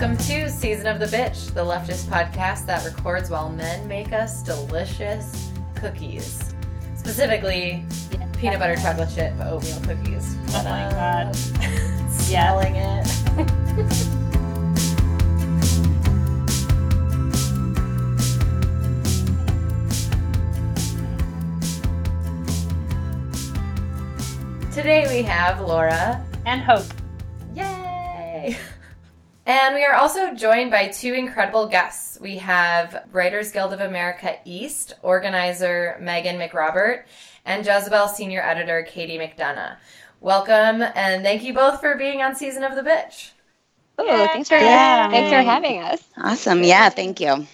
Welcome to Season of the Bitch, the leftist podcast that records while men make us delicious cookies. Specifically, peanut butter chocolate chip oatmeal cookies. Oh my uh, god. Smelling it. Today we have Laura. And hope. Yay! And we are also joined by two incredible guests. We have Writers Guild of America East organizer Megan McRobert and Jezebel senior editor Katie McDonough. Welcome and thank you both for being on Season of the Bitch. Oh, thanks for Yeah. thanks for having us. Awesome. Yeah, thank you.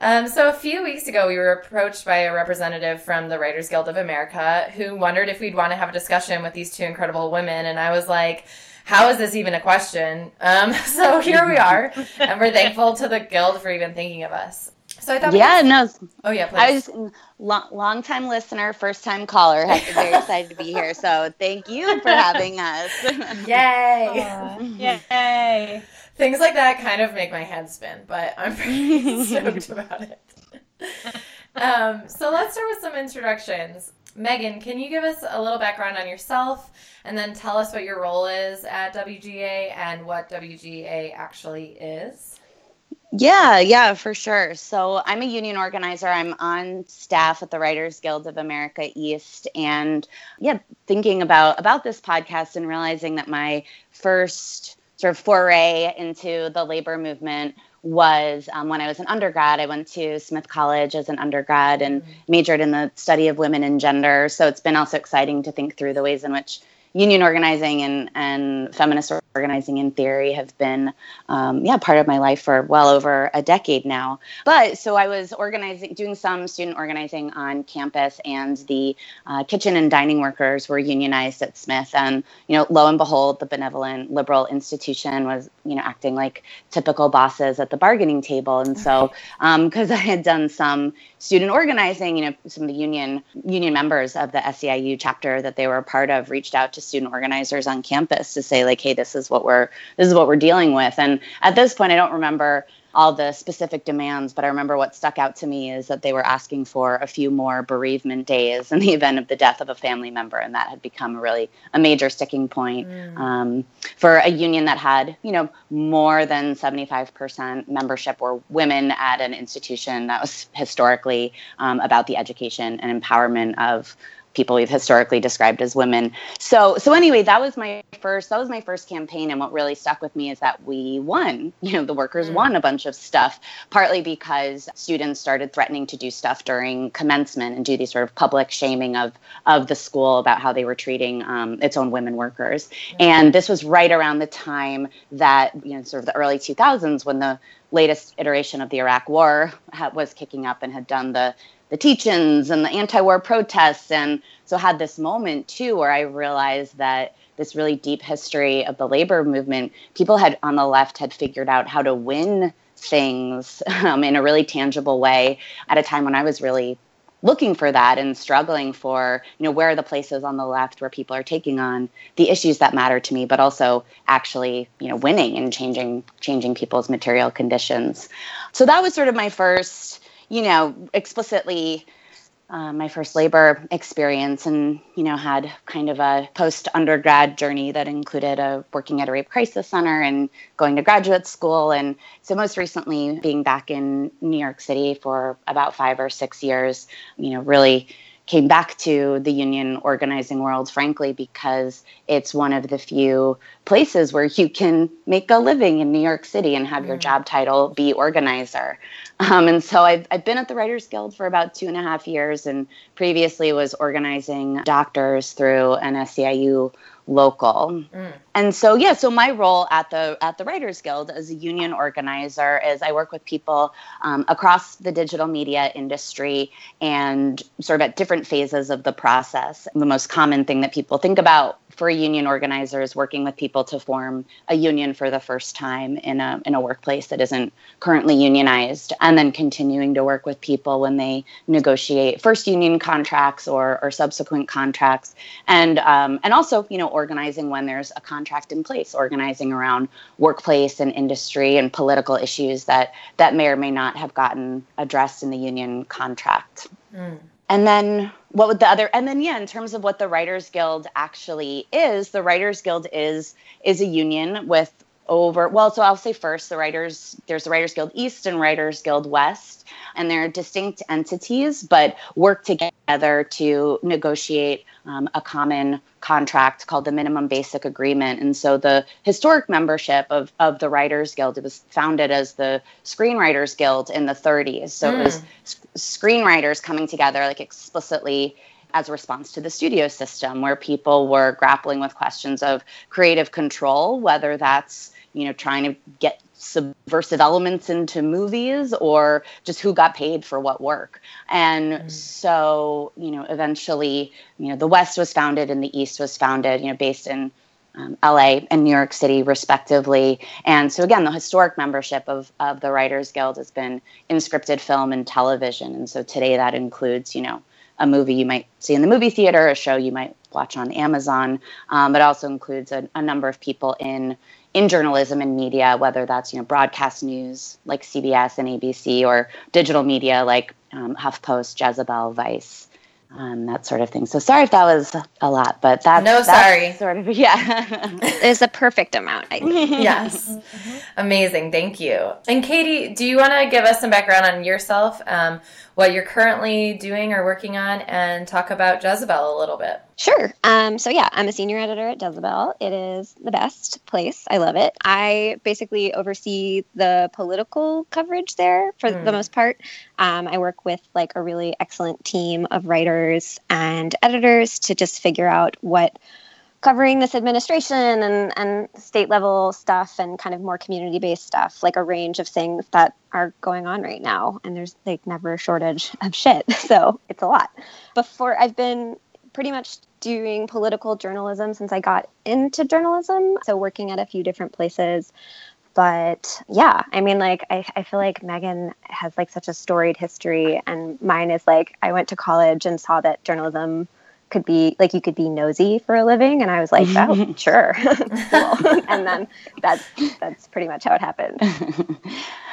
Um, so a few weeks ago, we were approached by a representative from the Writers Guild of America who wondered if we'd want to have a discussion with these two incredible women, and I was like, "How is this even a question?" Um, so here we are, and we're thankful to the guild for even thinking of us. So I thought, we Yeah, could- no, oh yeah, please. I was long, long time listener, first time caller. I'm very excited to be here. So thank you for having us. Yay! Yay. Things like that kind of make my head spin, but I'm pretty stoked about it. Um, so let's start with some introductions. Megan, can you give us a little background on yourself and then tell us what your role is at WGA and what WGA actually is? Yeah, yeah, for sure. So I'm a union organizer. I'm on staff at the Writers Guild of America East, and yeah, thinking about about this podcast and realizing that my first sort of foray into the labor movement was um, when I was an undergrad. I went to Smith College as an undergrad and majored in the study of women and gender. So it's been also exciting to think through the ways in which union organizing and, and feminist organizing in theory have been um, yeah part of my life for well over a decade now. But so i was organizing doing some student organizing on campus and the uh, kitchen and dining workers were unionized at smith. And you know lo and behold the benevolent liberal institution was you know acting like typical bosses at the bargaining table. And so because i had done some student organizing you know some of the union union members of the SEIU chapter that they were a part of reached out to student organizers on campus to say like hey this is what we're this is what we're dealing with. And at this point i don't remember all the specific demands but i remember what stuck out to me is that they were asking for a few more bereavement days in the event of the death of a family member. And that had become a really a major sticking point um, for a union that had you know more than 75% membership were women at an institution that was historically um, about the education and empowerment of people we've historically described as women. So so anyway, that was my first that was my first campaign and what really stuck with me is that we won. You know, the workers won a bunch of stuff partly because students started threatening to do stuff during commencement and do these sort of public shaming of of the school about how they were treating um, its own women workers. And this was right around the time that you know sort of the early 2000s when the latest iteration of the Iraq War was kicking up and had done the the teach-ins and the anti-war protests. And so had this moment too where i realized that this really deep history of the labor movement people had on the left had figured out how to win things um, in a really tangible way at a time when i was really looking for that and struggling for you know where are the places on the left where people are taking on the issues that matter to me but also actually you know winning and changing changing people's material conditions. So that was sort of my first you know, explicitly uh, my first labor experience and, you know, had kind of a post undergrad journey that included a, working at a rape crisis center and going to graduate school. And so, most recently, being back in New York City for about five or six years, you know, really came back to the union organizing world, frankly, because it's one of the few places where you can make a living in New York City and have your job title be organizer. Um, and so I've, I've been at the Writers Guild for about two and a half years and previously was organizing doctors through an SEIU local. And so yeah, so my role at the at the Writers Guild as a union organizer is I work with people um, across the digital media industry and sort of at different phases of the process. The most common thing that people think about for a union organizers working with people to form a union for the first time in a in a workplace that isn't currently unionized, and then continuing to work with people when they negotiate first union contracts or or subsequent contracts, and um, and also you know organizing when there's a contract in place, organizing around workplace and industry and political issues that that may or may not have gotten addressed in the union contract. Mm. And then what would the other and then yeah in terms of what the writers guild actually is the writers guild is is a union with over well so i'll say first the writers there's the writers guild east and writers guild west and they're distinct entities but work together to negotiate um, a common contract called the minimum basic agreement and so the historic membership of, of the writers guild it was founded as the screenwriters guild in the 30s so mm. it was hmm. screenwriters coming together like explicitly as a response to the studio system where people were grappling with questions of creative control whether that's you know trying to get subversive elements into movies or just who got paid for what work and mm. so you know eventually you know the west was founded and the east was founded you know based in um, LA and New York City, respectively. And so, again, the historic membership of, of the Writers Guild has been in scripted film and television. And so, today that includes, you know, a movie you might see in the movie theater, a show you might watch on Amazon, um, but also includes a, a number of people in in journalism and media, whether that's you know broadcast news like CBS and ABC, or digital media like um, HuffPost, Jezebel, Vice, um, that sort of thing. So sorry if that was a lot, but that's no that's sorry. Sort of yeah, it's a perfect amount. I think. yes, mm-hmm. amazing. Thank you. And Katie, do you want to give us some background on yourself, um, what you're currently doing or working on, and talk about Jezebel a little bit? Sure. Um, so yeah, I'm a senior editor at Jezebel. It is the best place. I love it. I basically oversee the political coverage there for mm. the most part. Um, I work with like a really excellent team of writers and editors to just figure out what covering this administration and, and state level stuff and kind of more community based stuff, like a range of things that are going on right now. And there's like never a shortage of shit. So it's a lot. Before I've been pretty much doing political journalism since I got into journalism. So working at a few different places. But yeah, I mean, like, I, I feel like Megan has like such a storied history, and mine is like, I went to college and saw that journalism could be like you could be nosy for a living. And i was like oh sure. And then that's that's pretty much how it happened.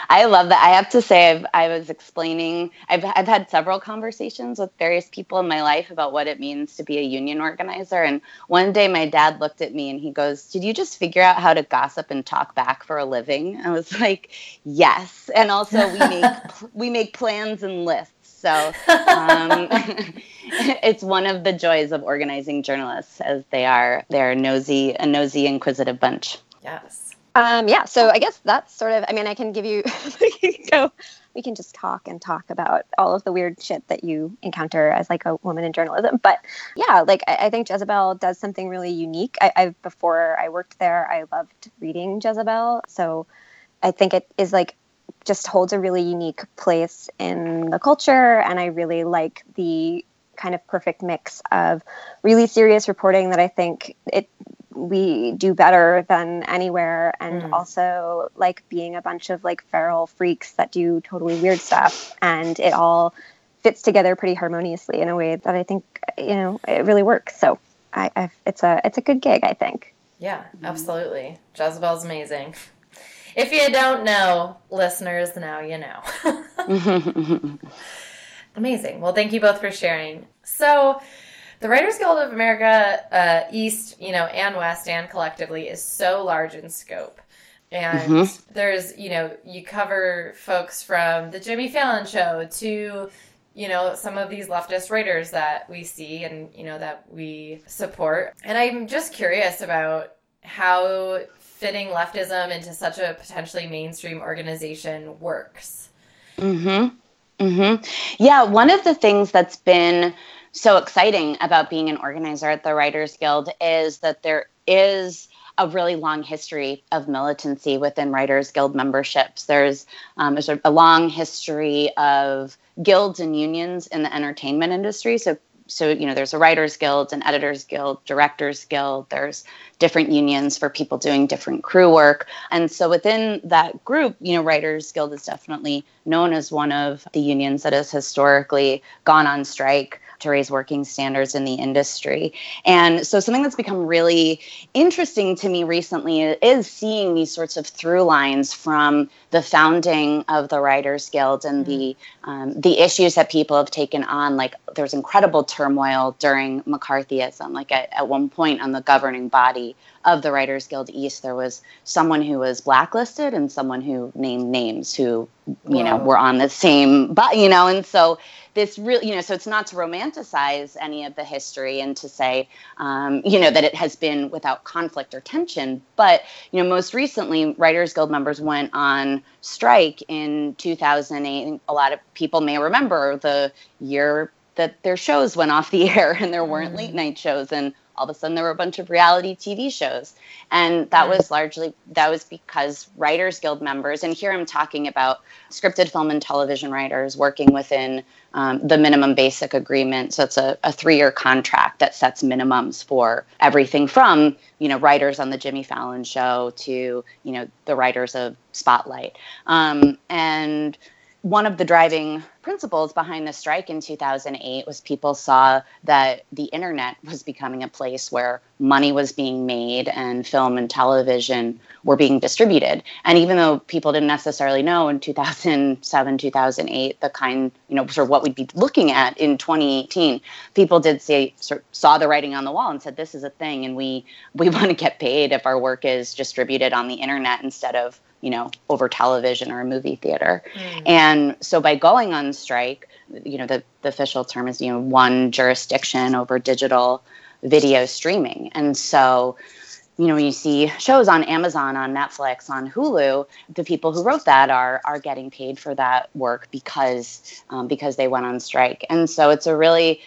I love that. I have to say I've, i was explaining I've, I've had several conversations with various people in my life about what it means to be a union organizer. And one day my dad looked at me and he goes did you just figure out how to gossip and talk back for a living? I was like yes. And also we make we make plans and lists so um, it's one of the joys of organizing journalists, as they are they're nosy, a nosy, inquisitive bunch. Yes. Um, yeah. So I guess that's sort of. I mean, I can give you. we can go. We can just talk and talk about all of the weird shit that you encounter as like a woman in journalism. But yeah, like I, I think Jezebel does something really unique. I, I before I worked there, I loved reading Jezebel. So I think it is like just holds a really unique place in the culture. And I really like the kind of perfect mix of really serious reporting that I think it we do better than anywhere and mm. also like being a bunch of like feral freaks that do totally weird stuff and it all fits together pretty harmoniously in a way that I think you know it really works so I I've, it's a it's a good gig I think yeah absolutely Jezebel's amazing if you don't know, listeners, now you know. Amazing. Well, thank you both for sharing. So, the Writers Guild of America, uh, East, you know, and West, and collectively, is so large in scope. And mm-hmm. there's, you know, you cover folks from the Jimmy Fallon show to, you know, some of these leftist writers that we see and, you know, that we support. And I'm just curious about how fitting leftism into such a potentially mainstream organization works. Mhm. Mhm. Yeah, one of the things that's been so exciting about being an organizer at the Writers Guild is that there is a really long history of militancy within Writers Guild memberships. There's, um, there's a, a long history of guilds and unions in the entertainment industry. So so you know there's a writers guild an editors guild directors guild there's different unions for people doing different crew work and so within that group you know writers guild is definitely known as one of the unions that has historically gone on strike to raise working standards in the industry. And so, something that's become really interesting to me recently is seeing these sorts of through lines from the founding of the Writers Guild and the mm-hmm. Um, the issues that people have taken on. Like, there's incredible turmoil during McCarthyism. Like, at, at one point on the governing body of the Writers Guild East, there was someone who was blacklisted and someone who named names who, you Whoa. know, were on the same, but you know, and so this really, you know, so it's not to romanticize any of the history and to say, um, you know, that it has been without conflict or tension. But, you know, most recently, Writers Guild members went on strike in 2008. A lot of people may remember the year that their shows went off the air and there weren't mm. late night shows and all of a sudden there were a bunch of reality TV shows. And that was largely that was because Writers Guild members, and here I'm talking about scripted film and television writers working within um, the minimum basic agreement. So it's a, a three-year contract that sets minimums for everything from you know writers on the Jimmy Fallon show to you know the writers of Spotlight. Um, and one of the driving principles behind the strike in 2008 was people saw that the internet was becoming a place where money was being made and film and television were being distributed. And even though people didn't necessarily know in 2007 2008 the kind you know sort of what we'd be looking at in 2018 people did say sort of saw the writing on the wall and said this is a thing and we we want to get paid if our work is distributed on the internet instead of you know, over television or a movie theater. Mm. And so by going on strike, you know, the, the official term is, you know, won jurisdiction over digital video streaming. And so you know, when you see shows on Amazon, on Netflix, on Hulu, the people who wrote that are are getting paid for that work because um, because they went on strike. And so it's a really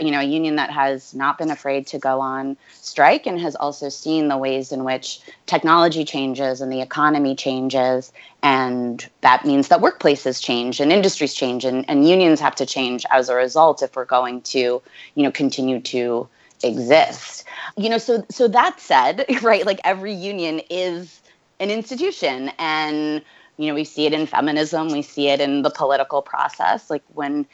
you know, a union that has not been afraid to go on strike and has also seen the ways in which technology changes and the economy changes, and that means that workplaces change and industries change and, and unions have to change as a result if we're going to, you know, continue to exist. You know, so so that said, right, like every union is an institution and you know, we see it in feminism, we see it in the political process. Like when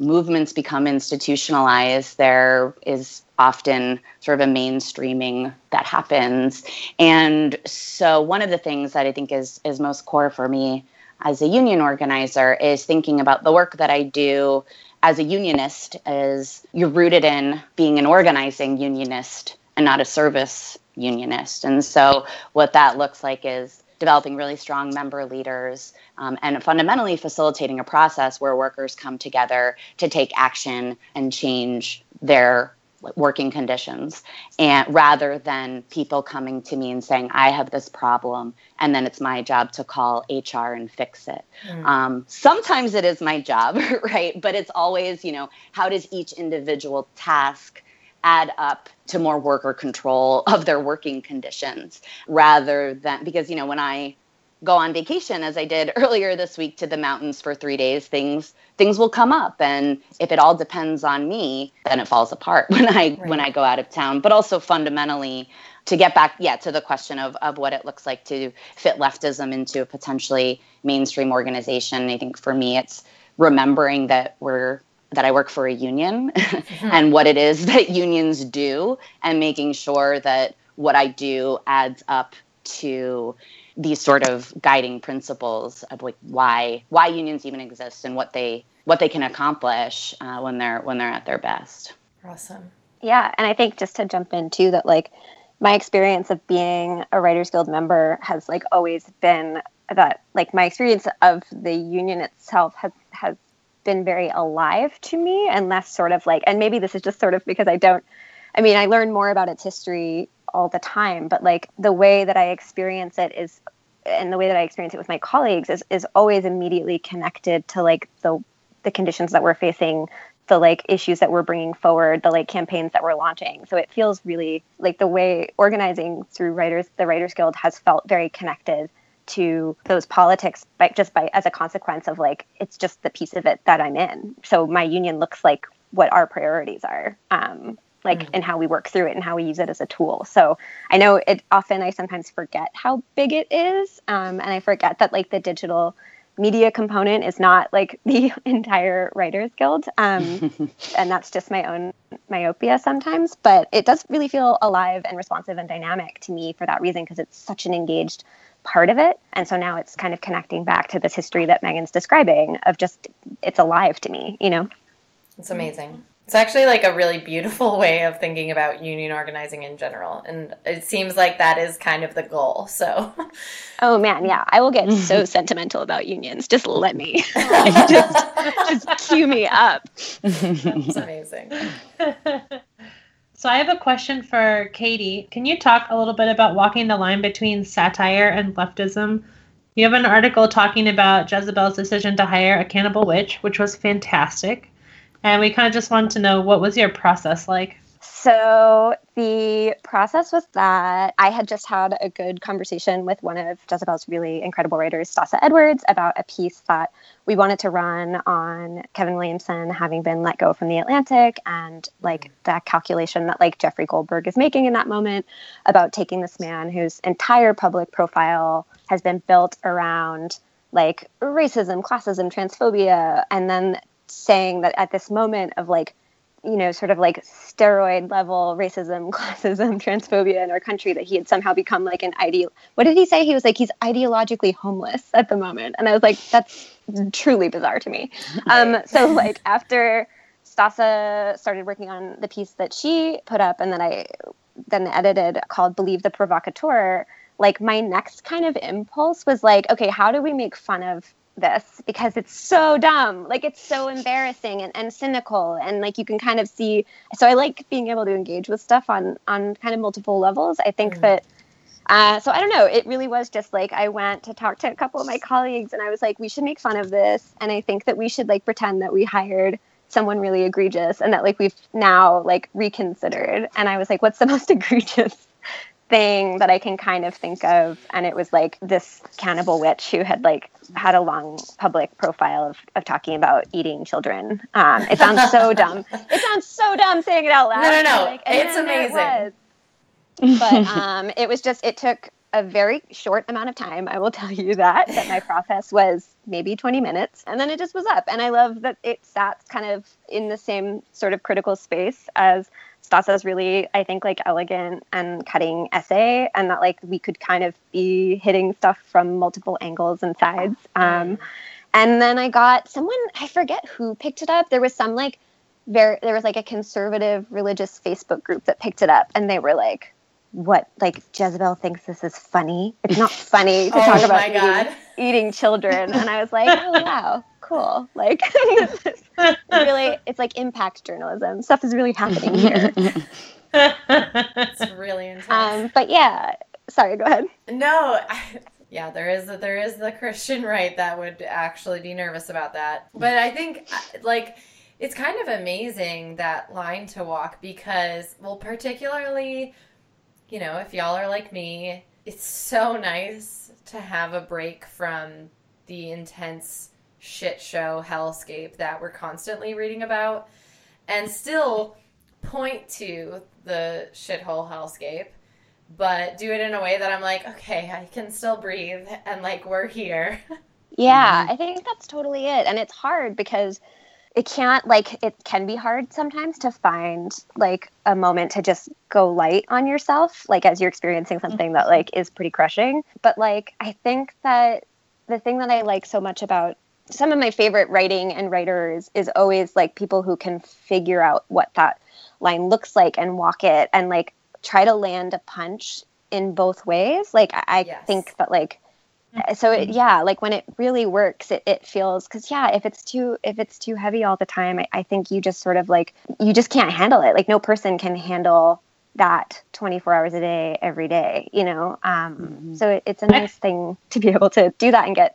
movements become institutionalized, there is often sort of a mainstreaming that happens. And so one of the things that I think is is most core for me as a union organizer is thinking about the work that I do as a unionist is you're rooted in being an organizing unionist and not a service unionist. And so what that looks like is developing really strong member leaders um, and fundamentally facilitating a process where workers come together to take action and change their working conditions and rather than people coming to me and saying i have this problem and then it's my job to call hr and fix it mm. um, sometimes it is my job right but it's always you know how does each individual task add up to more worker control of their working conditions rather than because you know when i go on vacation as I did earlier this week to the mountains for 3 days things things will come up and if it all depends on me then it falls apart when I right. when I go out of town but also fundamentally to get back yeah to the question of of what it looks like to fit leftism into a potentially mainstream organization I think for me it's remembering that we're that I work for a union mm-hmm. and what it is that unions do and making sure that what I do adds up to these sort of guiding principles of like why why unions even exist and what they what they can accomplish uh, when they're when they're at their best. Awesome. Yeah, and I think just to jump in too that like my experience of being a Writers Guild member has like always been that like my experience of the union itself has has been very alive to me and less sort of like and maybe this is just sort of because I don't I mean I learn more about its history all the time but like the way that i experience it is and the way that i experience it with my colleagues is is always immediately connected to like the the conditions that we're facing the like issues that we're bringing forward the like campaigns that we're launching so it feels really like the way organizing through writers the writers guild has felt very connected to those politics by just by as a consequence of like it's just the piece of it that i'm in so my union looks like what our priorities are. Um, like mm. and how we work through it and how we use it as a tool. So I know it often I sometimes forget how big it is, um, and I forget that like the digital media component is not like the entire Writers Guild, um, and that's just my own myopia sometimes. But it does really feel alive and responsive and dynamic to me for that reason because it's such an engaged part of it. And so now it's kind of connecting back to this history that Megan's describing of just it's alive to me, you know. It's amazing. It's actually like a really beautiful way of thinking about union organizing in general. And it seems like that is kind of the goal. So, oh man, yeah, I will get so sentimental about unions. Just let me, just, just cue me up. It's amazing. So, I have a question for Katie. Can you talk a little bit about walking the line between satire and leftism? You have an article talking about Jezebel's decision to hire a cannibal witch, which was fantastic. And we kind of just wanted to know what was your process like? So the process was that I had just had a good conversation with one of Jezebel's really incredible writers, Stassa Edwards, about a piece that we wanted to run on Kevin Williamson having been let go from the Atlantic and like mm. that calculation that like Jeffrey Goldberg is making in that moment about taking this man whose entire public profile has been built around like racism, classism, transphobia, and then saying that at this moment of like you know sort of like steroid level racism classism transphobia in our country that he had somehow become like an ideal what did he say? He was like he's ideologically homeless at the moment. And i was like that's truly bizarre to me. Um, so like after Stassa started working on the piece that she put up and then i then edited called believe the provocateur like my next kind of impulse was like okay how do we make fun of this because it's so dumb. Like it's so embarrassing and, and cynical and like you can kind of see so I like being able to engage with stuff on on kind of multiple levels. I think mm. that uh, so I don't know. It really was just like I went to talk to a couple of my colleagues and I was like, we should make fun of this. And I think that we should like pretend that we hired someone really egregious and that like we've now like reconsidered. And I was like, what's the most egregious thing that I can kind of think of. And it was like this cannibal witch who had like had a long public profile of, of talking about eating children. Um, it sounds so dumb. It sounds so dumb saying it out loud. No, no, no. Like, it's amazing. It but um, it was just, it took a very short amount of time. I will tell you that, that my process was maybe 20 minutes and then it just was up. And I love that it sat kind of in the same sort of critical space as Stassa's really, I think, like elegant and cutting essay, and that like we could kind of be hitting stuff from multiple angles and sides. Um, and then I got someone, I forget who picked it up. There was some like, there, there was like a conservative religious Facebook group that picked it up, and they were like, what like Jezebel thinks this is funny. It's not funny to oh talk about eating, eating, children. And I was like, oh wow, cool. Like really it's like impact journalism. Stuff is really happening here. it's really intense. Um, but yeah, sorry, go ahead. No, I, yeah, there is the, there is the Christian right that would actually be nervous about that. But I think like it's kind of amazing that line to walk because well particularly you know, if y'all are like me, it's so nice to have a break from the intense shit show hellscape that we're constantly reading about and still point to the shithole hellscape but do it in a way that I'm like, okay, I can still breathe and like we're here. Yeah, mm-hmm. I think that's totally it. And it's hard because it can't like it can be hard sometimes to find like a moment to just go light on yourself like as you're experiencing something that like is pretty crushing but like i think that the thing that i like so much about some of my favorite writing and writers is always like people who can figure out what that line looks like and walk it and like try to land a punch in both ways like i, yes. think that like so it, yeah like when it really works it, it feels because yeah if it's too if it's too heavy all the time I, I think you just sort of like you just can't handle it like no person can handle that 24 hours a day every day you know um, mm-hmm. so it, it's a nice thing to be able to do that and get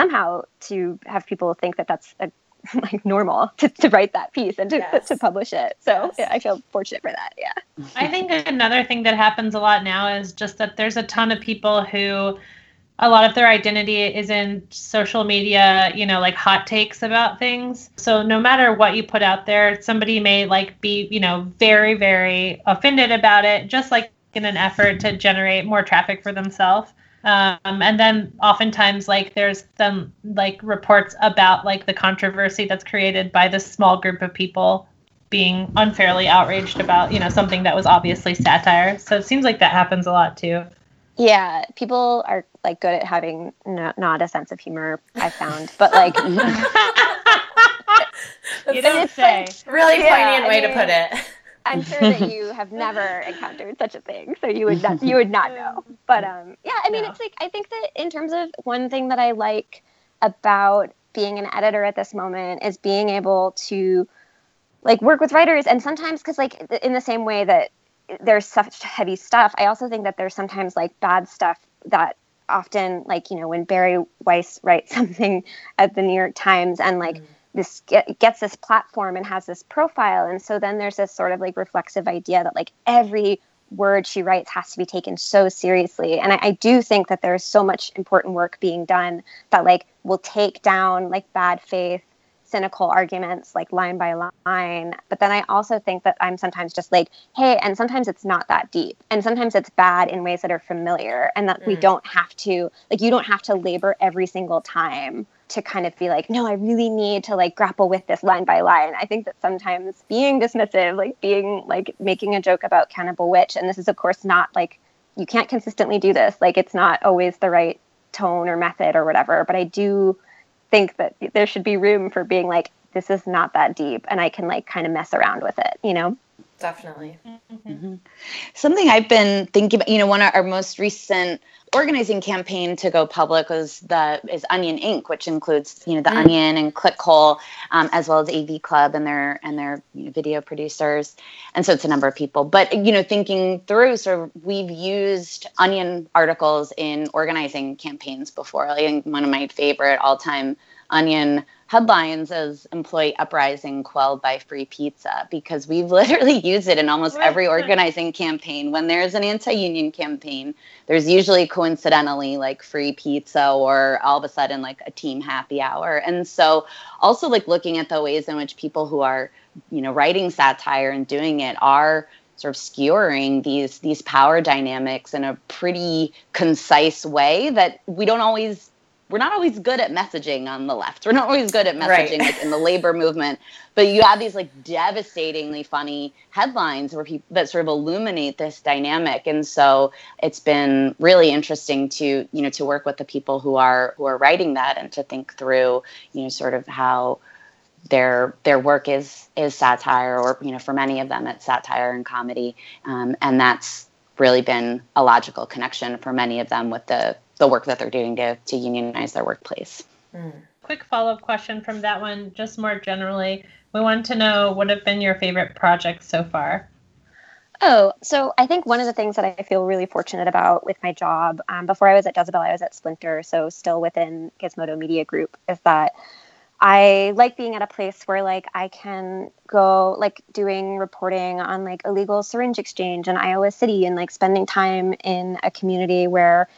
somehow to have people think that that's a, like normal to, to write that piece and to, yes. to publish it so yes. yeah, i feel fortunate for that yeah i think another thing that happens a lot now is just that there's a ton of people who a lot of their identity is in social media, you know, like hot takes about things. So no matter what you put out there, somebody may like be, you know, very, very offended about it, just like in an effort to generate more traffic for themselves. Um, and then oftentimes like there's some like reports about like the controversy that's created by this small group of people being unfairly outraged about, you know, something that was obviously satire. So it seems like that happens a lot too. Yeah, people are like good at having no, not a sense of humor. I found, but like, you don't it's say. like- Really Yeah, poignant I way to put it. I'm sure that you have never encountered such a thing, so you would not, you would not know. But um, yeah, I mean, No. it's like I think that in terms of one thing that I like about being an editor at this moment is being able to like work with writers, and sometimes because like in the same way that there's such heavy stuff, I also think that there's sometimes like bad stuff that often like you know when Bari Weiss writes something at the New York Times and like this get, gets this platform and has this profile. And so then there's this sort of like reflexive idea that like every word she writes has to be taken so seriously. And I, I do think that there's so much important work being done that like will take down like bad faith cynical arguments like line by line. But then i also think that i'm sometimes just like hey and sometimes it's not that deep. And sometimes it's bad in ways that are familiar and that we Mm. don't have to like you don't have to labor every single time to kind of be like no i really need to like grapple with this line by line. I think that sometimes being dismissive like being like making a joke about cannibal witch and this is of course not like you can't consistently do this like it's not always the right tone or method or whatever but i do think that there should be room for being like this is not that deep and i can like kind of mess around with it you know Definitely. Mm-hmm. Something I've been thinking about, you know, one of our most recent organizing campaign to go public was the is Onion Inc., which includes you know the Mm. Onion and ClickHole, um, as well as AV Club and their and their you know, video producers, and so it's a number of people. But you know, thinking through, sort of, we've used Onion articles in organizing campaigns before. I think one of my favorite all time Onion headlines as employee uprising quelled by free pizza because we've literally used it in almost every organizing campaign. When there's an anti-union campaign there's usually coincidentally like free pizza or all of a sudden like a team happy hour. And so also like looking at the ways in which people who are you know writing satire and doing it are sort of skewering these these power dynamics in a pretty concise way that we don't always we're not always good at messaging on the left. We're not always good at Right. messaging like in the labor movement. But you have these like devastatingly funny headlines where people that sort of illuminate this dynamic. And so it's been really interesting to, you know, to work with the people who are who are writing that and to think through, you know, sort of how their their work is is satire or you know for many of them it's satire and comedy um, and that's really been a logical connection for many of them with the the work that they're doing to to unionize their workplace Mm. Quick follow up question from that one, just more generally. We want to know what have been your favorite projects so far. Oh, so I think one of the things that I feel really fortunate about with my job, um, before I was at Jezebel, I was at Splinter, so still within Gizmodo Media Group, is that I like being at a place where like I can go like doing reporting on like illegal syringe exchange in Iowa City and like spending time in a community where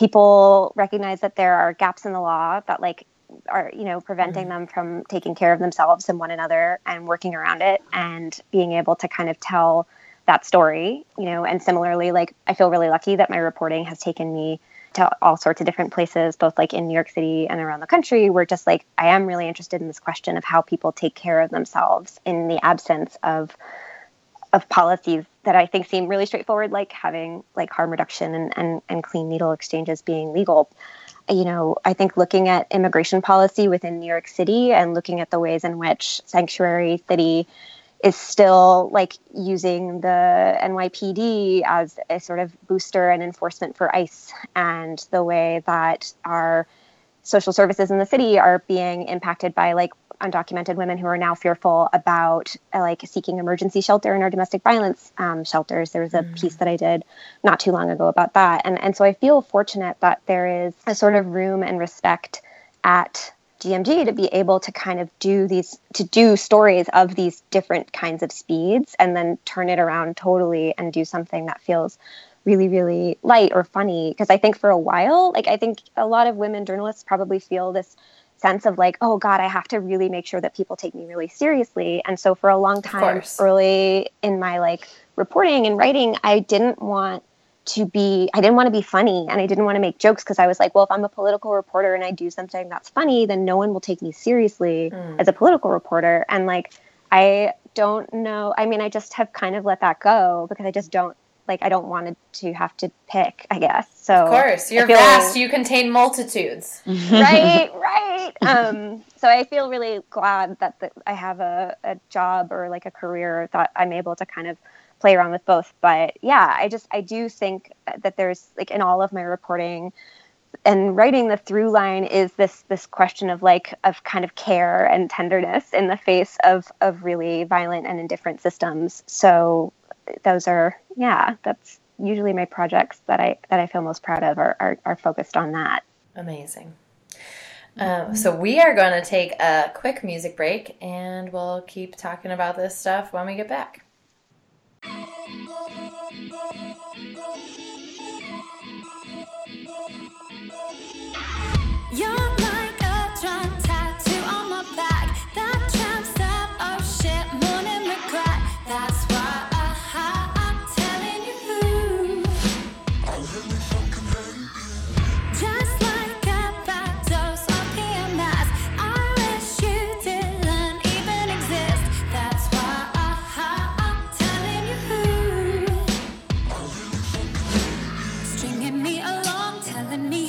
people recognize that there are gaps in the law that like are you know preventing mm. them from taking care of themselves and one another and working around it and being able to kind of tell that story you know and similarly like i feel really lucky that my reporting has taken me to all sorts of different places both like in new york city and around the country where just like i am really interested in this question of how people take care of themselves in the absence of of policies that I think seem really straightforward, like having like harm reduction and, and, and clean needle exchanges being legal. You know, I think looking at immigration policy within New York City and looking at the ways in which Sanctuary City is still like using the NYPD as a sort of booster and enforcement for ICE, and the way that our social services in the city are being impacted by like undocumented women who are now fearful about uh, like seeking emergency shelter in our domestic violence um, shelters. There was a piece that I did not too long ago about that, and and so I feel fortunate that there is a sort of room and respect at GMG to be able to kind of do these to do stories of these different kinds of speeds and then turn it around totally and do something that feels really, really light or funny. Because I think for a while, like I think a lot of women journalists probably feel this sense of like, oh God, I have to really make sure that people take me really seriously. And so for a long time, early in my like reporting and writing, I didn't want to be I didn't want to be funny and I didn't want to make jokes because I was like, well, if I'm a political reporter and I do something that's funny, then no one will take me seriously mm. as a political reporter. And like I don't know. I mean, I just have kind of let that go because I just don't like I don't want to have to pick, I guess. So Of course, you're vast, you contain multitudes. right, right. Um so I feel really glad that the, I have a, a job or like a career that I'm able to kind of play around with both. But yeah, I just I do think that there's like in all of my reporting and writing the through line is this this question of like of kind of care and tenderness in the face of of really violent and indifferent systems. So those are yeah, that's usually my projects that I that I feel most proud of are are, are focused on that. Amazing. Um, so we are going to take a quick music break, and we'll keep talking about this stuff when we get back. You're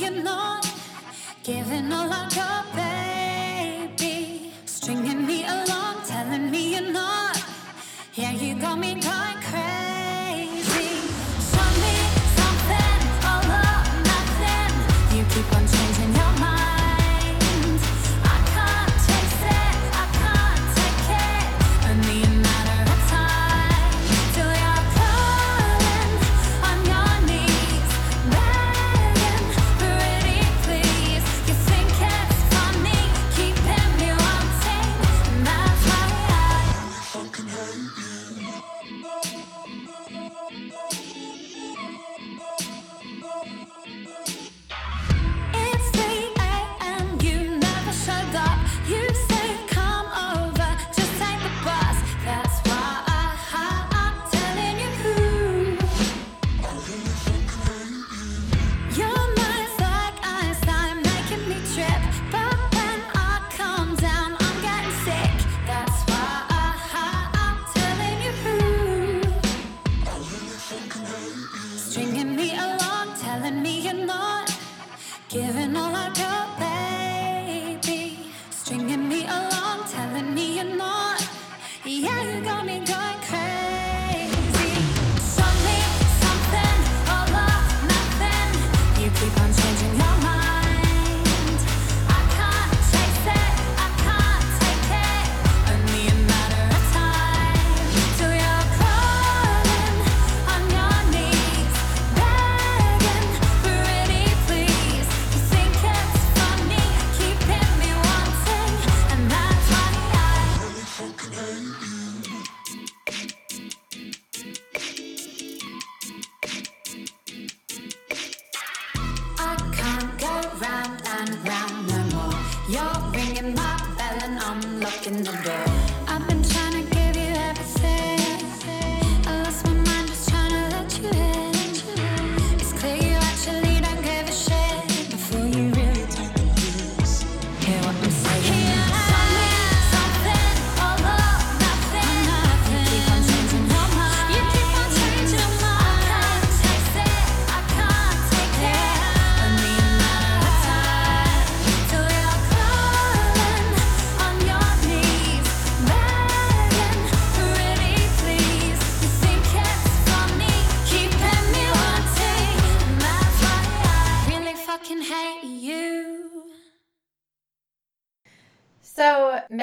you're not. Giving all I got,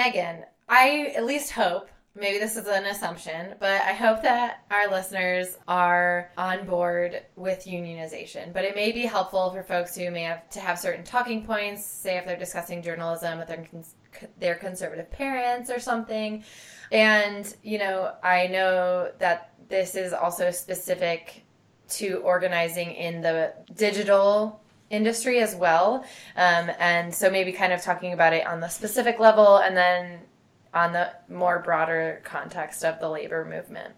Megan, I at least hope, maybe this is an assumption, but I hope that our listeners are on board with unionization. But it may be helpful for folks who may have to have certain talking points, say if they're discussing journalism with their, their conservative parents or something. And, you know, I know that this is also specific to organizing in the digital industry as well. Um, and so maybe kind of talking about it on the specific level and then on the more broader context of the labor movement.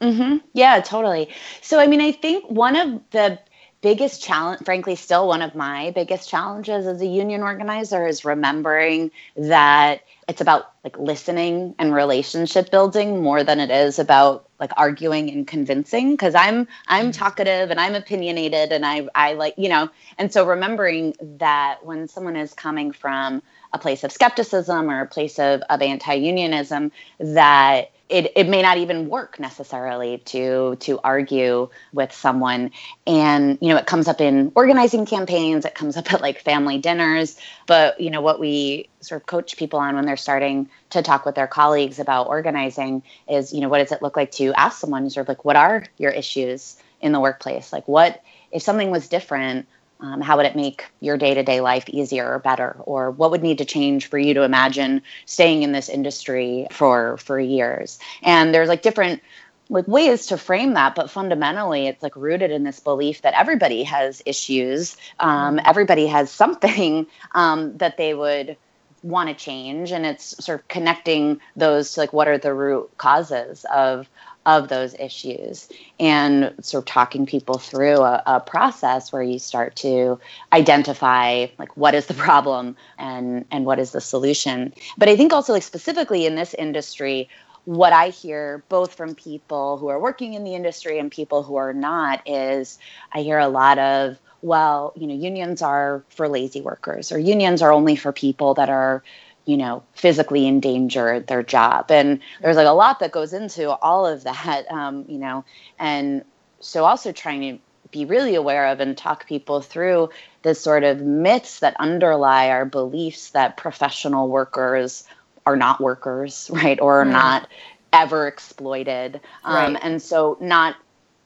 Mm-hmm. Yeah, totally. So, I mean, I think one of the biggest challenge, frankly, still one of my biggest challenges as a union organizer is remembering that it's about like listening and relationship building more than it is about like arguing and convincing because i'm i'm mm-hmm. talkative and i'm opinionated and i i like you know and so remembering that when someone is coming from a place of skepticism or a place of, of anti-unionism that it, it may not even work necessarily to to argue with someone. And you know it comes up in organizing campaigns it comes up at like family dinners. But you know what we sort of coach people on when they're starting to talk with their colleagues about organizing is you know what does it look like to ask someone sort of like what are your issues in the workplace? Like what if something was different um, how would it make your day to day life easier or better? Or what would need to change for you to imagine staying in this industry for for years? And there's like different like ways to frame that but fundamentally it's like rooted in this belief that everybody has issues um, everybody has something um, that they would want to change and it's sort of connecting those to like what are the root causes of of those issues and sort of talking people through a, a, process where you start to identify like what is the problem and and what is the solution. But i think also like specifically in this industry what i hear both from people who are working in the industry and people who are not is i hear a lot of well you know unions are for lazy workers or unions are only for people that are you know, physically endanger their job. And there's like a lot that goes into all of that, um, you know, and so also trying to be really aware of and talk people through the sort of myths that underlie our beliefs that professional workers are not workers, right, or are mm. not ever exploited. Um, right. And so not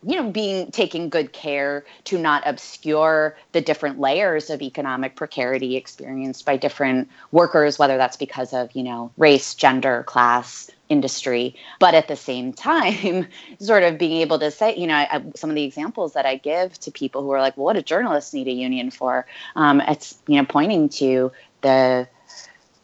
you know being taking good care to not obscure the different layers of economic precarity experienced by different workers whether that's because of you know race gender class industry. But at the same time sort of being able to say you know I, some of the examples that i give to people who are like well what do journalists need a union for? Um, it's you know pointing to the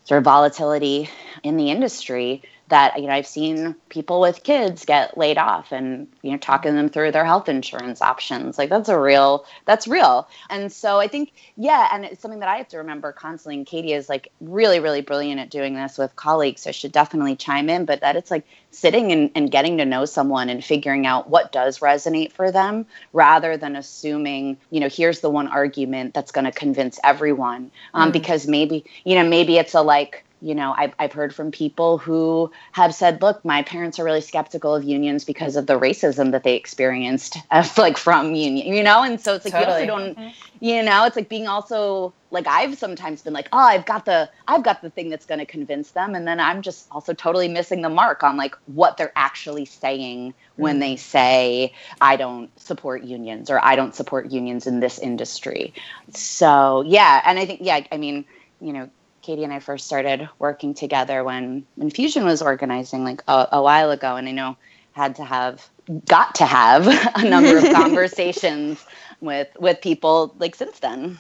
sort of volatility in the industry that you know I've seen people with kids get laid off and you know talking them through their health insurance options like that's a real that's real and so I think yeah and it's something that I have to remember constantly and Katie is like really really brilliant at doing this with colleagues so should definitely chime in but that it's like sitting and, and getting to know someone and figuring out what does resonate for them rather than assuming you know here's the one argument that's going to convince everyone um, mm. because maybe you know maybe it's a like you know I've, I've heard from people who have said look my parents are really skeptical of unions because of the racism that they experienced like from union you know and so it's like totally. you also don't mm-hmm. you know it's like being also like i've sometimes been like oh i've got the i've got the thing that's going to convince them and then i'm just also totally missing the mark on like what they're actually saying when they mm-hmm. say i don't support unions or i don't support unions in this industry so yeah and i think yeah i mean you know Katie and I first started working together when Infusion was organizing like a, a while ago, and I know had to have got to have a number of conversations with with people like since then.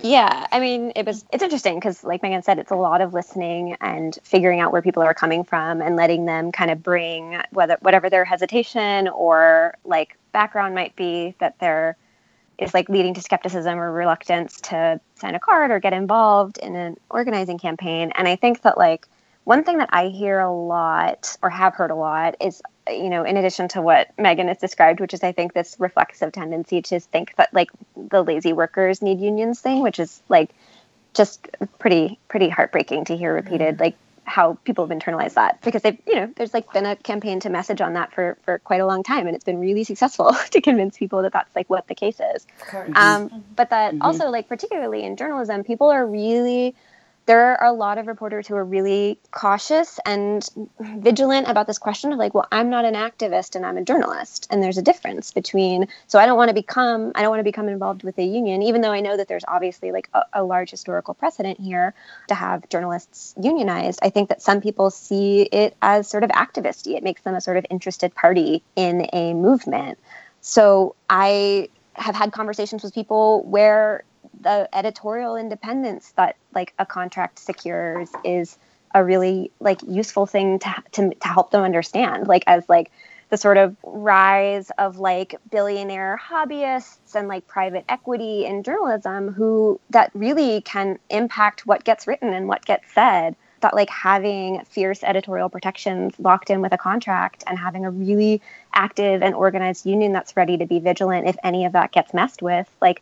Yeah, I mean, it was it's interesting because, like Megan said, it's a lot of listening and figuring out where people are coming from and letting them kind of bring whether whatever their hesitation or like background might be that they're is like leading to skepticism or reluctance to sign a card or get involved in an organizing campaign. And I think that like one thing that I hear a lot or have heard a lot is, you know, in addition to what Megan has described, which is I think this reflexive tendency to think that like the lazy workers need unions thing, which is like just pretty pretty heartbreaking to hear repeated. Mm-hmm. Like how people have internalized that because they've you know there's like been a campaign to message on that for for quite a long time and it's been really successful to convince people that that's like what the case is. Um, but that mm-hmm. also like particularly in journalism people are really there are a lot of reporters who are really cautious and vigilant about this question of like well i'm not an activist and i'm a journalist and there's a difference between so i don't want to become i don't want to become involved with a union even though i know that there's obviously like a, a large historical precedent here to have journalists unionized i think that some people see it as sort of activisty. It makes them a sort of interested party in a movement. So I have had conversations with people where the editorial independence that like a contract secures is a really like useful thing to, to, to help them understand like as like the sort of rise of like billionaire hobbyists and like private equity in journalism who that really can impact what gets written and what gets said that like having fierce editorial protections locked in with a contract and having a really active and organized union that's ready to be vigilant if any of that gets messed with like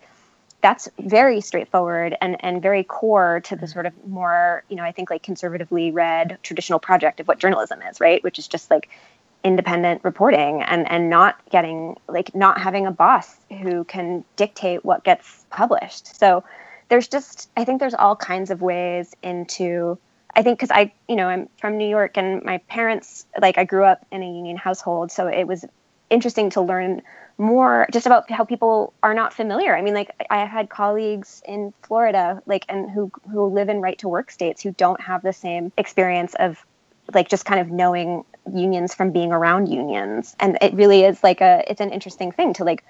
that's very straightforward and, and very core to the mm-hmm. sort of more, you know, I think like conservatively read traditional project of what journalism is, right? Which is just like independent reporting and, and not getting like not having a boss who can dictate what gets published. So there's just I think there's all kinds of ways into I think because I, you know, I'm from New York and my parents, like, I grew up in a union household. So it was interesting to learn more just about how people are not familiar. I mean, like I had colleagues in Florida, like, and who who live in right to work states who don't have the same experience of like just kind of knowing unions from being around unions. And it really is like a it's an interesting thing to like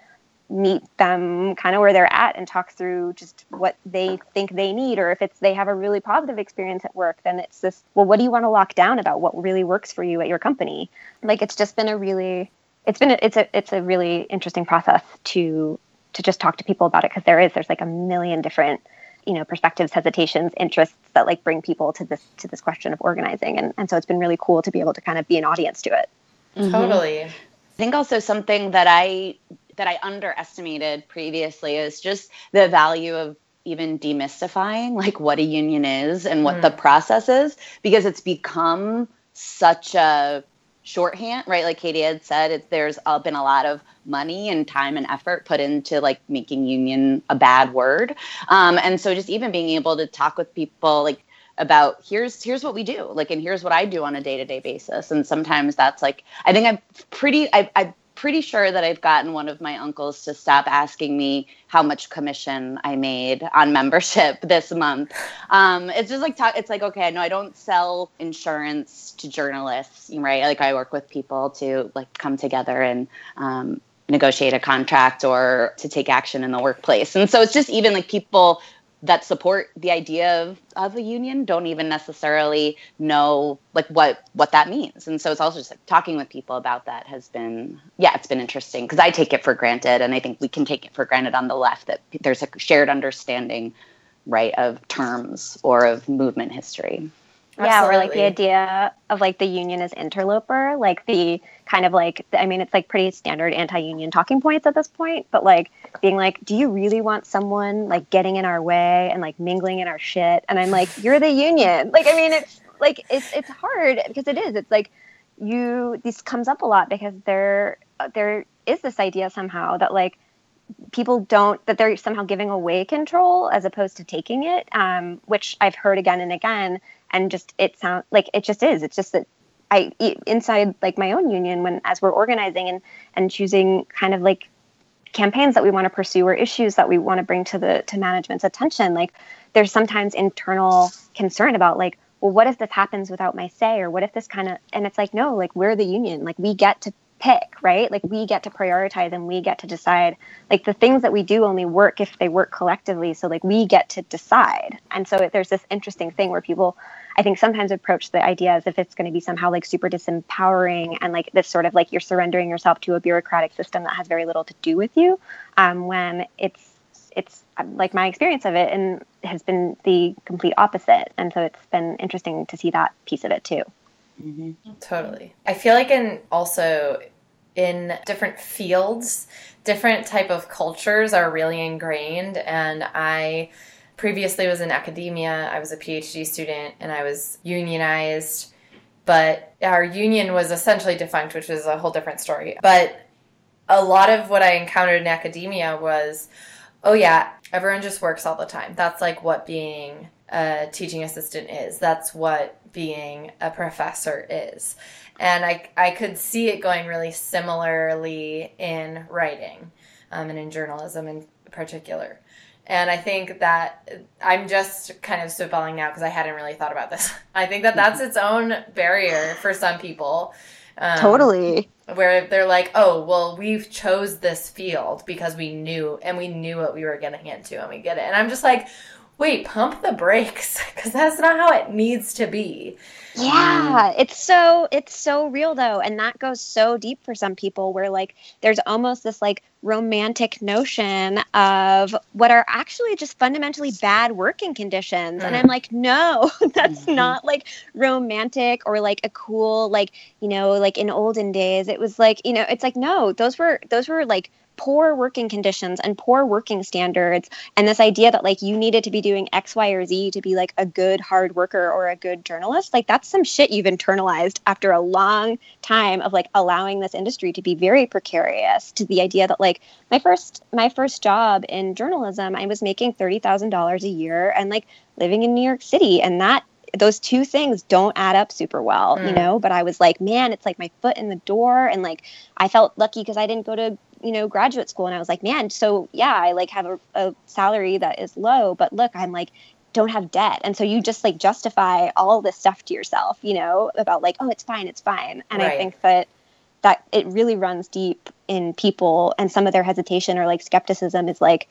meet them kind of where they're at and talk through just what they think they need or if it's they have a really positive experience at work then it's this well what do you want to lock down about what really works for you at your company like it's just been a really it's been a, it's a it's a really interesting process to to just talk to people about it because there is there's like a million different you know perspectives hesitations interests that like bring people to this to this question of organizing and, and so it's been really cool to be able to kind of be an audience to it mm-hmm. totally i think also something that i that i underestimated previously is just the value of even demystifying like what a union is and what mm. the process is because it's become such a shorthand, right? Like Katie had said, it's, there's uh, been a lot of money and time and effort put into like making union a bad word. Um, and so just even being able to talk with people like about here's here's what we do like and here's what i do on a day-to-day basis and sometimes that's like i think i'm pretty I, I pretty sure that I've gotten one of my uncles to stop asking me how much commission I made on membership this month. Um, it's just like talk, it's like okay, no, I don't sell insurance to journalists, right? Like I work with people to like come together and um, negotiate a contract or to take action in the workplace. And so it's just even like people that support the idea of, of a union don't even necessarily know like what what that means. And so it's also just like talking with people about that has been yeah it's been interesting because i take it for granted and i think we can take it for granted on the left that there's a shared understanding right of terms or of movement history yeah, or like the idea of like the union as interloper, like the kind of like I mean, it's like pretty standard anti-union talking points at this point, but like being like, do you really want someone like getting in our way and like mingling in our shit? And I'm like, you're the union. Like, I mean, it's like it's it's hard because it is. It's like you this comes up a lot because there there is this idea somehow that like people don't that they're somehow giving away control as opposed to taking it um, which i've heard again and again and just it sounds like it just is. It's just that i inside like my own union when as we're organizing and and choosing kind of like campaigns that we want to pursue or issues that we want to bring to the to management's attention like there's sometimes internal concern about like well what if this happens without my say? Or what if this kind of and it's like no like we're the union. Like we get to pick, right? Like we get to prioritize and we get to decide. Like the things that we do only work if they work collectively. So like we get to decide. And so there's this interesting thing where people, I think, sometimes approach the idea as if it's going to be somehow like super disempowering and like this sort of like you're surrendering yourself to a bureaucratic system that has very little to do with you. Um, when it's it's like my experience of it and has been the complete opposite. And so it's been interesting to see that piece of it too. Mm-hmm. Totally. I feel like in also in different fields, different type of cultures are really ingrained and I previously was in academia. I was a PhD student and I was unionized, but our union was essentially defunct, which is a whole different story. But a lot of what I encountered in academia was, oh yeah, everyone just works all the time. That's like what being a teaching assistant is. That's what being a professor is. And I, I could see it going really similarly in writing um, and in journalism in particular. And I think that I'm just kind of spitballing now because I hadn't really thought about this. I think that that's its own barrier for some people Um, totally. Where they're like, oh, well, we've chose this field because we knew and we knew what we were getting into and we get it. And I'm just like, wait, pump the brakes because that's not how it needs to be. Yeah, it's so it's so real though, and that goes so deep for some people where like there's almost this like romantic notion of what are actually just fundamentally bad working conditions. And Mm. I'm like, no, that's Mhm. not like romantic or like a cool like, you know, like in olden days it was like, you know, it's like no, those were those were like poor working conditions and poor working standards and this idea that like you needed to be doing x y or z to be like a good hard worker or a good journalist like that's some shit you've internalized after a long time of like allowing this industry to be very precarious to the idea that like my first my first job in journalism i was making $30000 a year and like living in new york city and that those two things don't add up super well you Mm. know but i was like man it's like my foot in the door and like i felt lucky because i didn't go to you know graduate school and i was like man so yeah i like have a, a salary that is low but look i'm like don't have debt. And so you just like justify all this stuff to yourself you know about like oh it's fine it's fine. And i think that that it really runs deep in people and some of their hesitation or like skepticism is like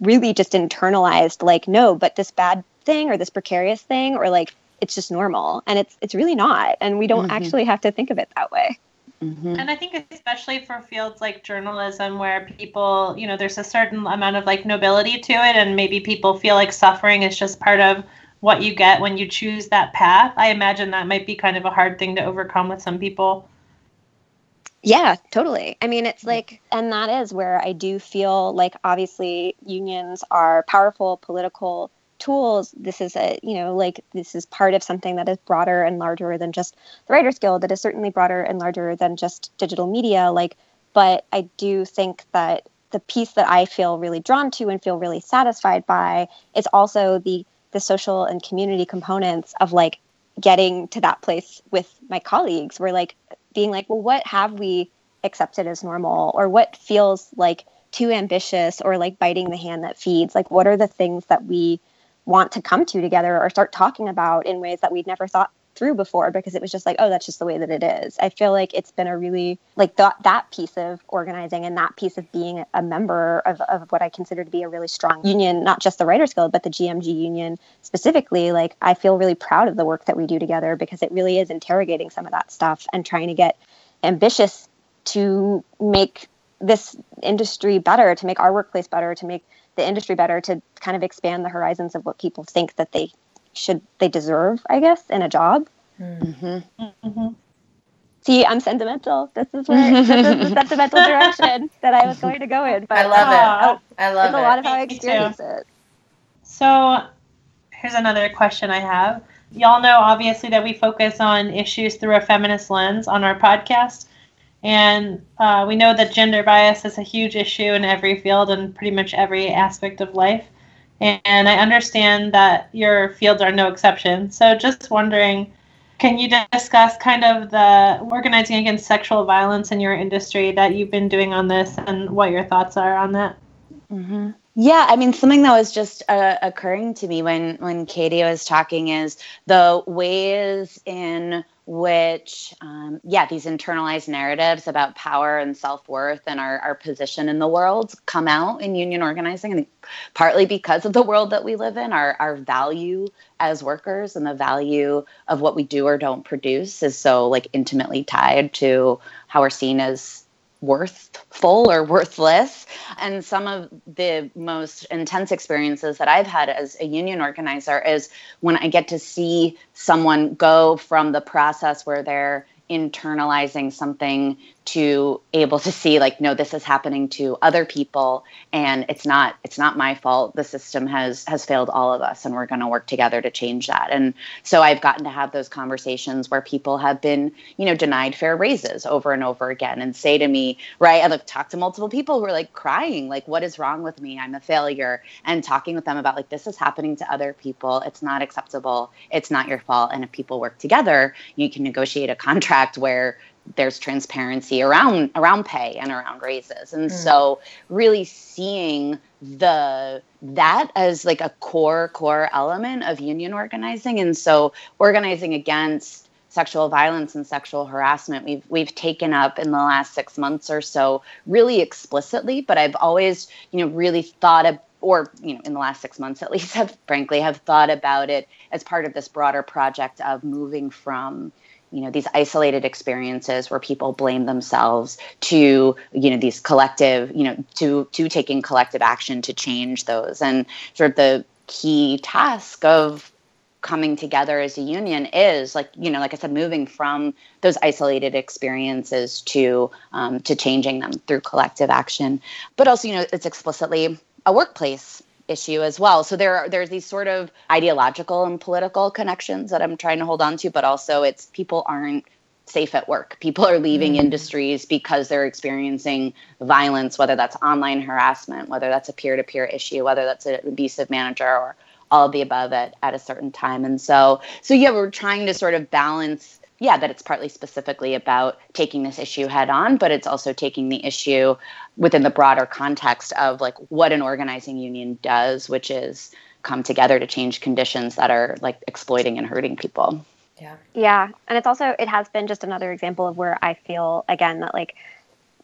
really just internalized like no but this bad thing or this precarious thing or like it's just normal and it's it's really not and we don't Mhm. actually have to think of it that way Mhm. And I think especially for fields like journalism where people, you know, there's a certain amount of like nobility to it and maybe people feel like suffering is just part of what you get when you choose that path. I imagine that might be kind of a hard thing to overcome with some people. Yeah, totally. I mean, it's like, and that is where I do feel like obviously unions are powerful political tools. This is a, you know, like this is part of something that is broader and larger than just the Writers Guild, that is certainly broader and larger than just digital media. Like, but I do think that the piece that I feel really drawn to and feel really satisfied by is also the the social and community components of like getting to that place with my colleagues where like being like, well, what have we accepted as normal, or what feels like too ambitious, or like biting the hand that feeds? Like, what are the things that we want to come to together or start talking about in ways that we'd never thought through before because it was just like oh that's just the way that it is. I feel like it's been a really like that that piece of organizing and that piece of being a member of, of what i consider to be a really strong union not just the writers guild but the gmg union specifically like i feel really proud of the work that we do together because it really is interrogating some of that stuff and trying to get ambitious to make this industry better to make our workplace better to make the industry better to kind of expand the horizons of what people think that they should they deserve i guess in a job Mhm. Mm-hmm. see i'm sentimental this is where this is the sentimental direction that i was going to go in but I love Aw. it. I love it's a lot of how i experience it So here's another question I have. Y'all know obviously that we focus on issues through a feminist lens on our podcast. And uh, we know that gender bias is a huge issue in every field and pretty much every aspect of life. And I understand that your fields are no exception. So just wondering, can you discuss kind of the organizing against sexual violence in your industry that you've been doing on this and what your thoughts are on that? hmm Yeah, I mean, something that was just uh, occurring to me when when Katie was talking is the ways in which, um, yeah, these internalized narratives about power and self worth and our, our position in the world come out in union organizing. And partly because of the world that we live in, our our value as workers and the value of what we do or don't produce is so like intimately tied to how we're seen as worthful or worthless. And some of the most intense experiences that I've had as a union organizer is when I get to see someone go from the process where they're internalizing something to able to see like no this is happening to other people and it's not it's not my fault. The system has has failed all of us and we're going to work together to change that. And so i've gotten to have those conversations where people have been you know denied fair raises over and over again and say to me right i've talked to multiple people who are like crying like what is wrong with me? I'm a failure. And talking with them about like this is happening to other people. It's not acceptable. It's not your fault. And if people work together you can negotiate a contract where there's transparency around around pay and around raises. And Mm. so really seeing the that as like a core core element of union organizing. And so organizing against sexual violence and sexual harassment we've we've taken up in the last 6 months or so really explicitly. But I've always you know really thought of or you know in the last 6 months at least have frankly have thought about it as part of this broader project of moving from you know these isolated experiences where people blame themselves to you know these collective you know to to taking collective action to change those. And sort of the key task of coming together as a union is like you know like i said moving from those isolated experiences to um, to changing them through collective action. But also you know it's explicitly a workplace issue as well. So there are there's these sort of ideological and political connections that I'm trying to hold on to, but also it's people aren't safe at work. People are leaving mm. industries because they're experiencing violence, whether that's online harassment, whether that's a peer-to-peer issue, whether that's an abusive manager or all of the above at, at a certain time. And so so yeah, we're trying to sort of balance yeah, that it's partly specifically about taking this issue head on, but it's also taking the issue within the broader context of like what an organizing union does, which is come together to change conditions that are like exploiting and hurting people. Yeah. Yeah. And it's also, it has been just another example of where I feel, again, that like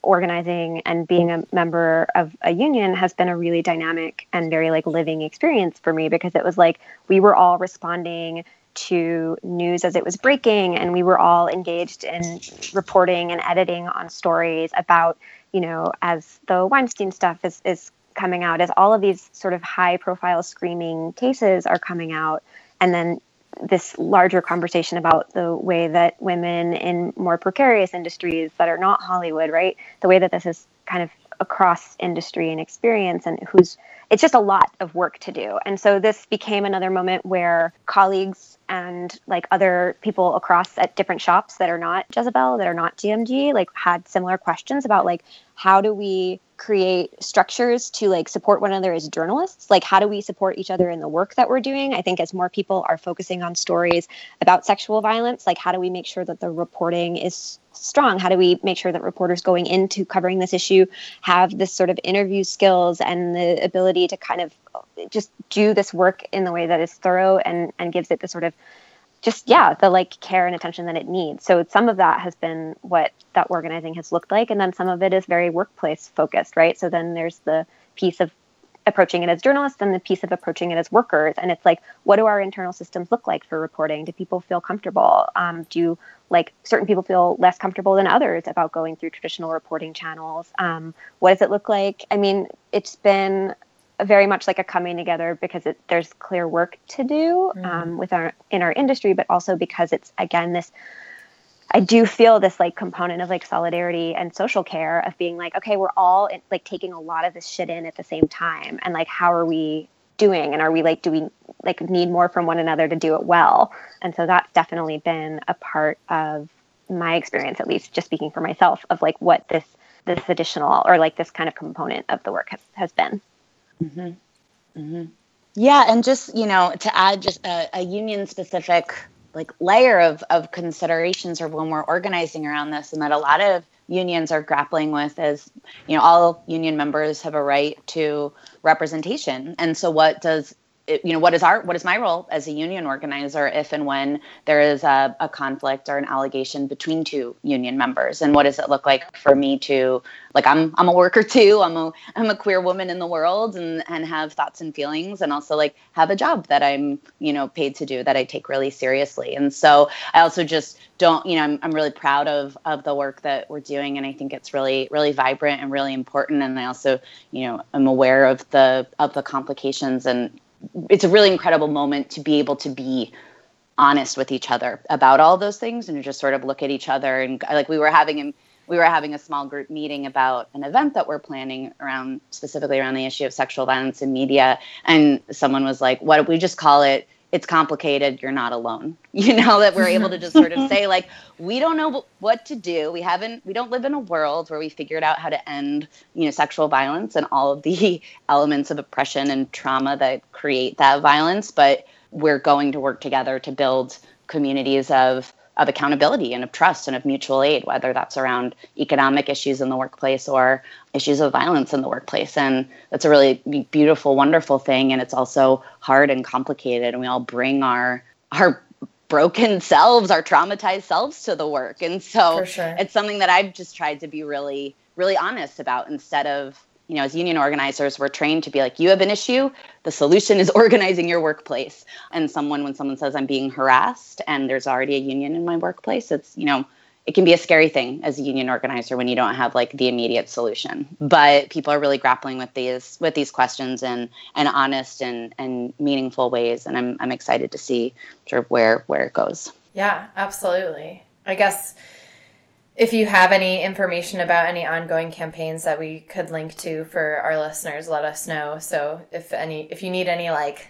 organizing and being a member of a union has been a really dynamic and very like living experience for me because it was like we were all responding to news as it was breaking and we were all engaged in reporting and editing on stories about you know as the weinstein stuff is, is coming out as all of these sort of high profile screaming cases are coming out and then this larger conversation about the way that women in more precarious industries that are not hollywood right the way that this is kind of across industry and experience and who's it's just a lot of work to do. And so this became another moment where colleagues and like other people across at different shops that are not Jezebel, that are not GMG, like had similar questions about like how do we create structures to like support one another as journalists? Like how do we support each other in the work that we're doing? I think as more people are focusing on stories about sexual violence like how do we make sure that the reporting is strong? How do we make sure that reporters going into covering this issue have this sort of interview skills and the ability to kind of just do this work in the way that is thorough and and gives it the sort of just yeah the like care and attention that it needs. So some of that has been what that organizing has looked like. And then some of it is very workplace focused right? So then there's the piece of approaching it as journalists and the piece of approaching it as workers. And it's like what do our internal systems look like for reporting? Do people feel comfortable? Um, do like certain people feel less comfortable than others about going through traditional reporting channels? Um, what does it look like? I mean it's been very much like a coming together because it, there's clear work to do mm. um, with our in our industry, but also because it's again this. I do feel this like component of like solidarity and social care of being like, okay, we're all in, like taking a lot of this shit in at the same time, and like, how are we doing? And are we like, do we like need more from one another to do it well? And so that's definitely been a part of my experience, at least just speaking for myself, of like what this this additional or like this kind of component of the work has, has been. Mm-hmm. Mm-hmm. Yeah, and just you know to add just a, a union specific like layer of of considerations or when we're organizing around this, and that a lot of unions are grappling with is you know all union members have a right to representation, and so what does you know what is our what is my role as a union organizer if and when there is a, a, conflict or an allegation between two union members? And what does it look like for me to like i'm i'm a worker too. I'm a i'm a queer woman in the world and and have thoughts and feelings and also like have a job that i'm you know paid to do that i take really seriously. And so i also just don't you know i'm, I'm really proud of of the work that we're doing and i think it's really really vibrant and really important. And i also you know i'm aware of the of the complications and it's a really incredible moment to be able to be honest with each other about all those things and just sort of look at each other. And like we were having we were having a small group meeting about an event that we're planning around specifically around the issue of sexual violence in media. And someone was like what if we just call it it's complicated you're not alone. You know that we're able to just sort of say like we don't know what to do. We haven't we don't live in a world where we figured out how to end you know sexual violence and all of the elements of oppression and trauma that create that violence but we're going to work together to build communities of of accountability and of trust and of mutual aid, whether that's around economic issues in the workplace or issues of violence in the workplace. And that's a really beautiful, wonderful thing. And it's also hard and complicated. And we all bring our our broken selves, our traumatized selves to the work. And so sure. it's something that I've just tried to be really, really honest about instead of, you know, as union organizers, we're trained to be like, you have an issue. The solution is organizing your workplace. And someone, when someone says I'm being harassed and there's already a union in my workplace, it's, you know, it can be a scary thing as a union organizer when you don't have like the immediate solution but people are really grappling with these with these questions in and honest and and meaningful ways and i'm i'm excited to see sort of where where it goes yeah absolutely i guess if you have any information about any ongoing campaigns that we could link to for our listeners let us know so if any if you need any like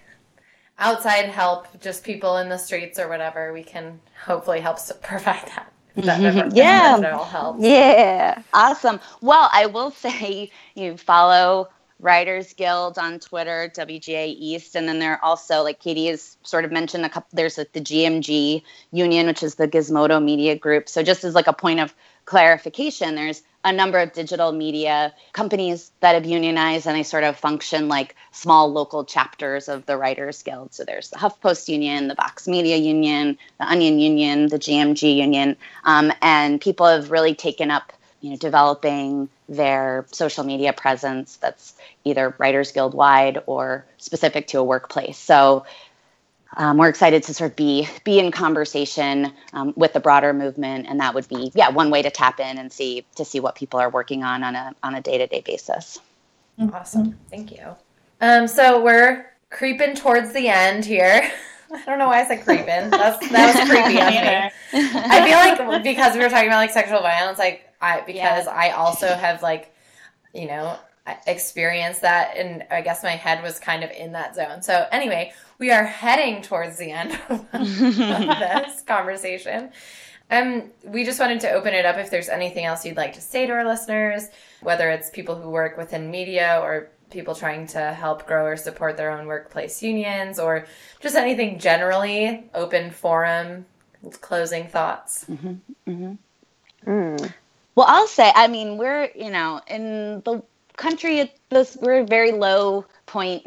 outside help just people in the streets or whatever we can hopefully help provide that that yeah. that all helps. Yeah. Awesome. Well, I will say you follow Writers Guild on Twitter, WGA East, and then there are also, like Katie has sort of mentioned, a couple. There's like the GMG Union, which is the Gizmodo Media Group. So just as like a point of clarification, there's a number of digital media companies that have unionized and they sort of function like small local chapters of the Writers Guild. So there's the HuffPost Union, the Vox Media Union, the Onion Union, the GMG Union, um, and people have really taken up you know developing their social media presence that's either Writers Guild wide or specific to a workplace. So um, we're excited to sort of be be in conversation um, with the broader movement, and that would be yeah one way to tap in and see to see what people are working on on a on a day to day basis. Awesome, thank you. Um, so we're creeping towards the end here. I don't know why I said creeping. That's that was creepy of me. I feel like because we were talking about like sexual violence, like I because yeah. I also have like you know experienced that, and I guess my head was kind of in that zone. So anyway, we are heading towards the end of, this conversation. Um, we just wanted to open it up if there's anything else you'd like to say to our listeners, whether it's people who work within media or people trying to help grow or support their own workplace unions or just anything generally, open forum, closing thoughts. Mm-hmm, mm-hmm. Mm. Well, I'll say, I mean, we're, you know, in the country, this, we're a very low point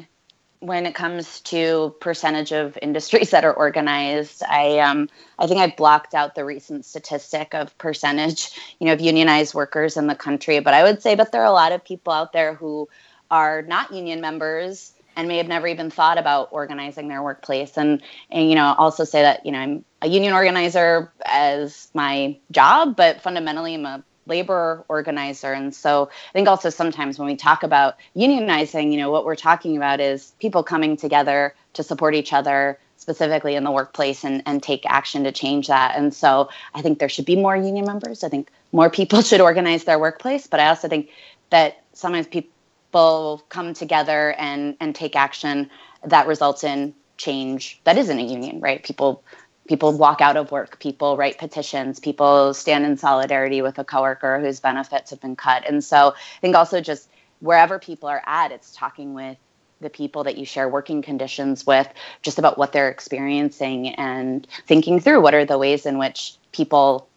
when it comes to percentage of industries that are organized. I um, I think I blocked out the recent statistic of percentage, you know, of unionized workers in the country. But I would say that there are a lot of people out there who are not union members and may have never even thought about organizing their workplace. And and you know, also say that you know I'm a union organizer as my job, but fundamentally I'm a labor organizer. And so I think also sometimes when we talk about unionizing, you know, what we're talking about is people coming together to support each other specifically in the workplace and, and take action to change that. And so I think there should be more union members. I think more people should organize their workplace. But I also think that sometimes people come together and, and take action that results in change that isn't a union, right? People people walk out of work people write petitions people stand in solidarity with a coworker whose benefits have been cut and so i think also just wherever people are at it's talking with the people that you share working conditions with just about what they're experiencing and thinking through what are the ways in which people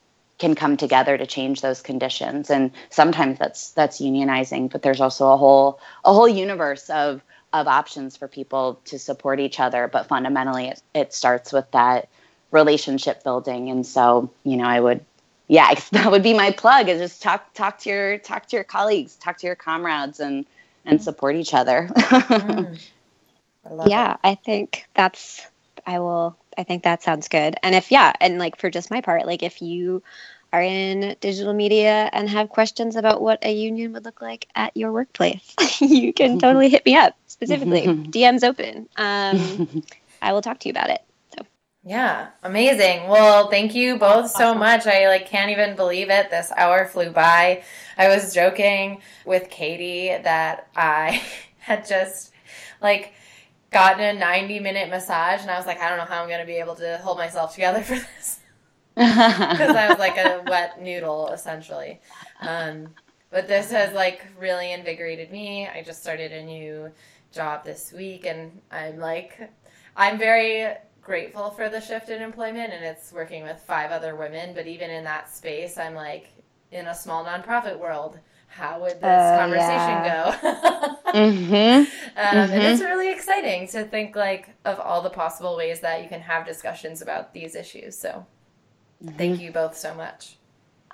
can come together to change those conditions and sometimes that's that's unionizing but there's also a whole a whole universe of of options for people to support each other but fundamentally it, it starts with that relationship building. And so, you know, I would, yeah, that would be my plug is just talk, talk to your, talk to your colleagues, talk to your comrades and, and support each other. mm. I yeah, it. I think that's, I will, I think that sounds good. And if, yeah, and like for just my part, like if you are in digital media and have questions about what a union would look like at your workplace, you can totally hit me up specifically. DM's open. Um, I will talk to you about it. So. Yeah, amazing. Well, thank you both so much. I like can't even believe it. This hour flew by. I was joking with Katie that I had just like gotten a 90 minute massage and I was like, I don't know how I'm going to be able to hold myself together for this. Because I was like a wet noodle essentially. Um, but this has like really invigorated me. I just started a new job this week and I'm like, I'm very grateful for the shift in employment and it's working with five other women but even in that space i'm like in a small nonprofit world how would this Uh, conversation yeah. go? Mhm. Um, And Mhm. it's really exciting to think like of all the possible ways that you can have discussions about these issues. So thank you both so much.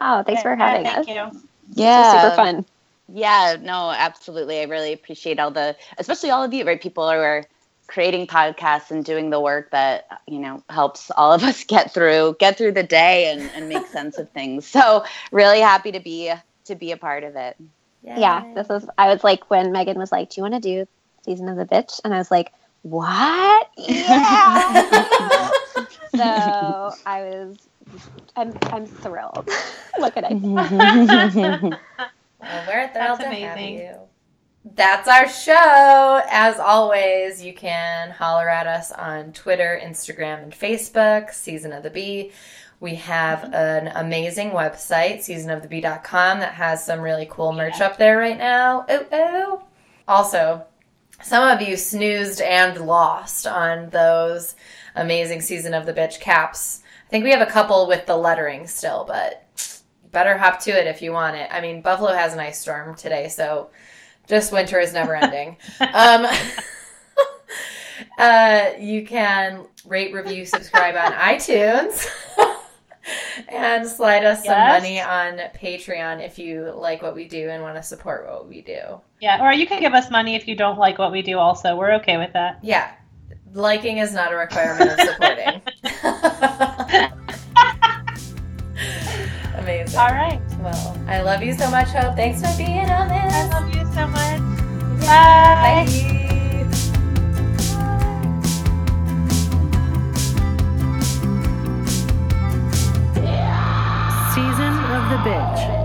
Oh, thanks for having yeah, us. thank you. Yeah. This was super fun. Yeah, no, absolutely. I really appreciate all the, especially all of you, right? People who are creating podcasts and doing the work that you know helps all of us get through get through the day and, and make sense of things. So really happy to be to be a part of it. Yeah, this was. I was like when Megan was like, "Do you want to do season of the bitch?" And I was like, "What? Yeah!" so I was. I'm. I'm thrilled. what could I say? Well, we're thrilled That's to have you. That's our show. As always, you can holler at us on Twitter, Instagram, and Facebook, Season of the Bee. We have an amazing website, seasonofthebee.com, that has some really cool merch up there right now. Oh, oh. Also, some of you snoozed and lost on those amazing Season of the Bitch caps. I think we have a couple with the lettering still, but better hop to it if you want it. I mean, Buffalo has an ice storm today, so just winter is never ending. um, uh, you can rate, review, subscribe on iTunes. And slide us some money on Patreon if you like what we do and want to support what we do. Yeah, or you can give us money if you don't like what we do. Also, we're okay with that. Yeah, liking is not a requirement of supporting. Amazing. All right. Well, I love you so much, Hope. Thanks for being on this. I love you so much. Bye. Bye. The Bitch.